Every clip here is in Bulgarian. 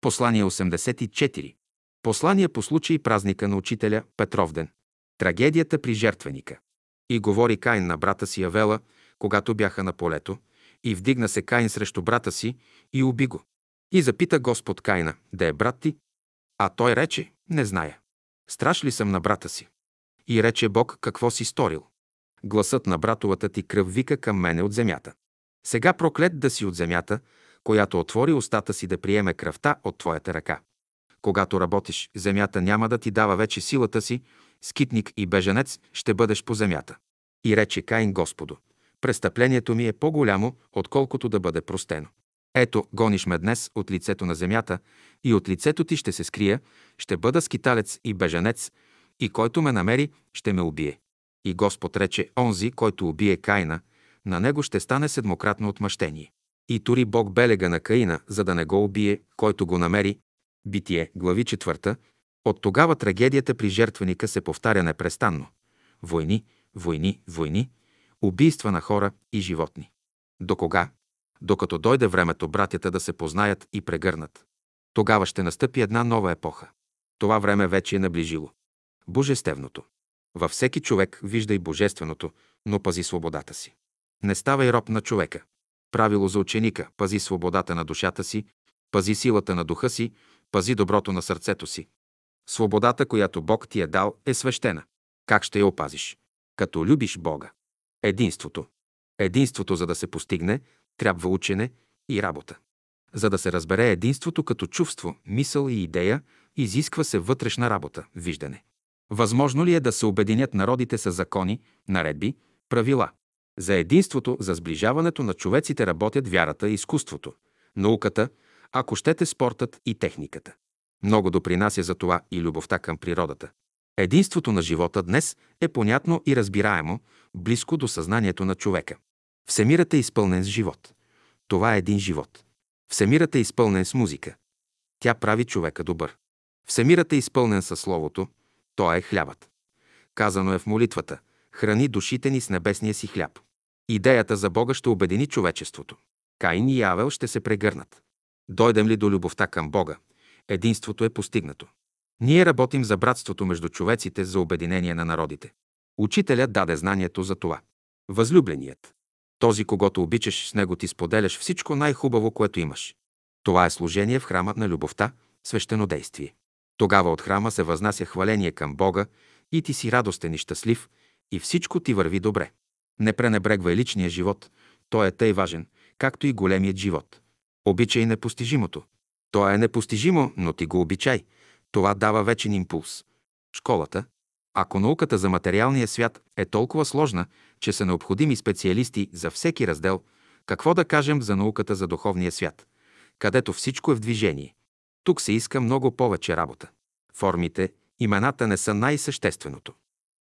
Послание 84. Послание по случай празника на учителя Петровден. Трагедията при жертвеника. И говори Каин на брата си Авела, когато бяха на полето, и вдигна се Каин срещу брата си и уби го. И запита Господ Каина, да е брат ти? А той рече, не зная. Страш ли съм на брата си? И рече Бог, какво си сторил? Гласът на братовата ти кръв вика към мене от земята. Сега проклет да си от земята, която отвори устата си да приеме кръвта от твоята ръка. Когато работиш, земята няма да ти дава вече силата си, скитник и беженец ще бъдеш по земята. И рече Каин Господу, престъплението ми е по-голямо, отколкото да бъде простено. Ето, гониш ме днес от лицето на земята и от лицето ти ще се скрия, ще бъда скиталец и беженец, и който ме намери, ще ме убие. И Господ рече, онзи, който убие Каина, на него ще стане седмократно отмъщение. И тури Бог белега на Каина, за да не го убие, който го намери. Битие, глави четвърта. От тогава трагедията при жертвеника се повтаря непрестанно. Войни, войни, войни, убийства на хора и животни. До кога? Докато дойде времето братята да се познаят и прегърнат. Тогава ще настъпи една нова епоха. Това време вече е наближило. Божественото. Във всеки човек виждай божественото, но пази свободата си. Не ставай роб на човека. Правило за ученика – пази свободата на душата си, пази силата на духа си, пази доброто на сърцето си. Свободата, която Бог ти е дал, е свещена. Как ще я опазиш? Като любиш Бога. Единството. Единството, за да се постигне, трябва учене и работа. За да се разбере единството като чувство, мисъл и идея, изисква се вътрешна работа, виждане. Възможно ли е да се обединят народите с закони, наредби, правила? За единството, за сближаването на човеците работят вярата и изкуството, науката, ако щете спортът и техниката. Много допринася за това и любовта към природата. Единството на живота днес е понятно и разбираемо, близко до съзнанието на човека. Всемирът е изпълнен с живот. Това е един живот. Всемирът е изпълнен с музика. Тя прави човека добър. Всемирът е изпълнен със Словото. То е хлябът. Казано е в молитвата – храни душите ни с небесния си хляб. Идеята за Бога ще обедини човечеството. Каин и Авел ще се прегърнат. Дойдем ли до любовта към Бога, единството е постигнато. Ние работим за братството между човеците, за обединение на народите. Учителят даде знанието за това. Възлюбленият. Този, когато обичаш, с него ти споделяш всичко най-хубаво, което имаш. Това е служение в храма на любовта, свещено действие. Тогава от храма се възнася хваление към Бога и ти си радостен и щастлив и всичко ти върви добре. Не пренебрегвай личния живот, той е тъй важен, както и големият живот. Обичай непостижимото. То е непостижимо, но ти го обичай. Това дава вечен импулс. Школата. Ако науката за материалния свят е толкова сложна, че са необходими специалисти за всеки раздел, какво да кажем за науката за духовния свят, където всичко е в движение. Тук се иска много повече работа. Формите, имената не са най-същественото.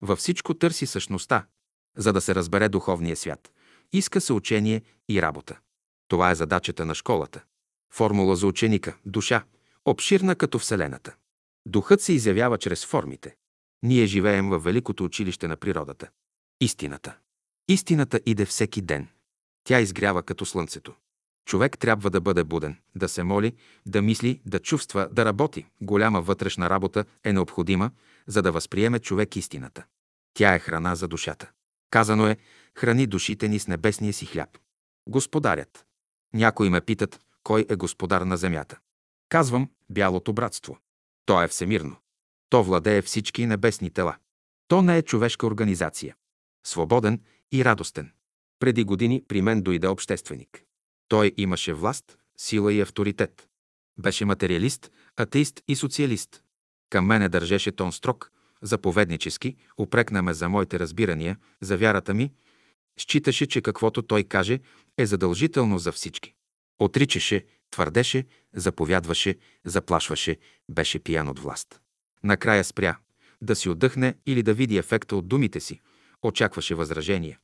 Във всичко търси същността, за да се разбере духовния свят. Иска се учение и работа. Това е задачата на школата. Формула за ученика – душа, обширна като Вселената. Духът се изявява чрез формите. Ние живеем във великото училище на природата. Истината. Истината иде всеки ден. Тя изгрява като слънцето. Човек трябва да бъде буден, да се моли, да мисли, да чувства, да работи. Голяма вътрешна работа е необходима, за да възприеме човек истината. Тя е храна за душата. Казано е, храни душите ни с небесния си хляб. Господарят. Някои ме питат, кой е господар на земята. Казвам, бялото братство. То е всемирно. То владее всички небесни тела. То не е човешка организация. Свободен и радостен. Преди години при мен дойде общественик. Той имаше власт, сила и авторитет. Беше материалист, атеист и социалист. Към мене държеше тон строг, заповеднически, упрекна ме за моите разбирания, за вярата ми, считаше, че каквото той каже е задължително за всички. Отричаше, твърдеше, заповядваше, заплашваше, беше пиян от власт. Накрая спря, да си отдъхне или да види ефекта от думите си, очакваше възражение,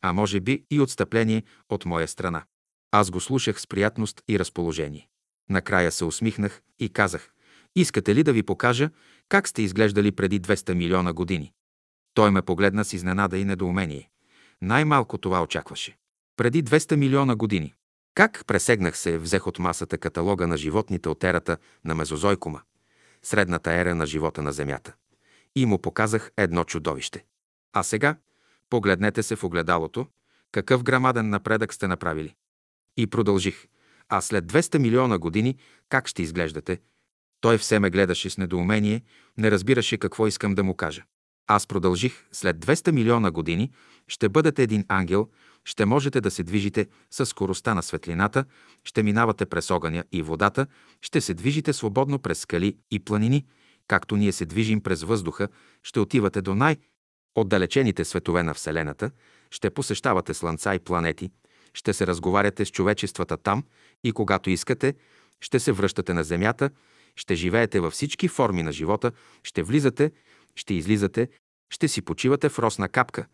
а може би и отстъпление от моя страна. Аз го слушах с приятност и разположение. Накрая се усмихнах и казах, искате ли да ви покажа как сте изглеждали преди 200 милиона години? Той ме погледна с изненада и недоумение. Най-малко това очакваше. Преди 200 милиона години. Как пресегнах се, взех от масата каталога на животните от ерата на Мезозойкума, средната ера на живота на Земята. И му показах едно чудовище. А сега, погледнете се в огледалото, какъв грамаден напредък сте направили. И продължих. А след 200 милиона години как ще изглеждате? Той все ме гледаше с недоумение, не разбираше какво искам да му кажа. Аз продължих. След 200 милиона години ще бъдете един ангел, ще можете да се движите с скоростта на светлината, ще минавате през огъня и водата, ще се движите свободно през скали и планини, както ние се движим през въздуха, ще отивате до най- отдалечените светове на Вселената, ще посещавате слънца и планети, ще се разговаряте с човечествата там и когато искате, ще се връщате на Земята, ще живеете във всички форми на живота, ще влизате, ще излизате, ще си почивате в росна капка,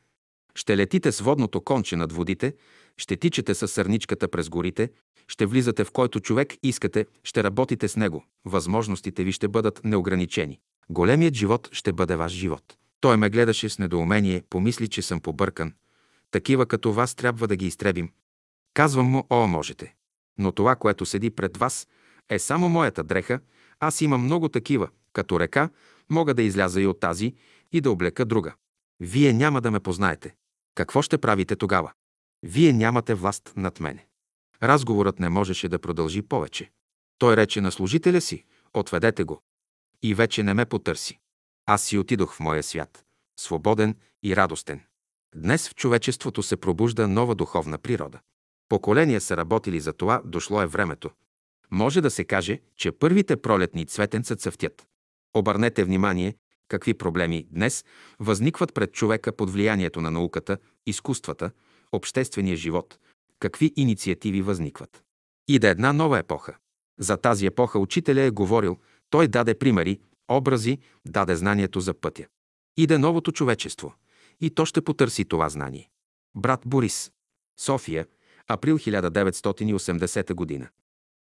ще летите с водното конче над водите, ще тичате с сърничката през горите, ще влизате в който човек искате, ще работите с него. Възможностите ви ще бъдат неограничени. Големият живот ще бъде ваш живот. Той ме гледаше с недоумение, помисли, че съм побъркан. Такива като вас трябва да ги изтребим. Казвам му, о, можете. Но това, което седи пред вас, е само моята дреха. Аз имам много такива. Като река, мога да изляза и от тази и да облека друга. Вие няма да ме познаете. Какво ще правите тогава? Вие нямате власт над мене. Разговорът не можеше да продължи повече. Той рече на служителя си, отведете го. И вече не ме потърси. Аз си отидох в моя свят, свободен и радостен. Днес в човечеството се пробужда нова духовна природа. Поколения са работили за това, дошло е времето. Може да се каже, че първите пролетни цветенца цъфтят. Обърнете внимание, какви проблеми днес възникват пред човека под влиянието на науката, изкуствата, обществения живот, какви инициативи възникват. И да една нова епоха. За тази епоха учителя е говорил, той даде примери, образи, даде знанието за пътя. Иде новото човечество и то ще потърси това знание. Брат Борис. София, април 1980 година.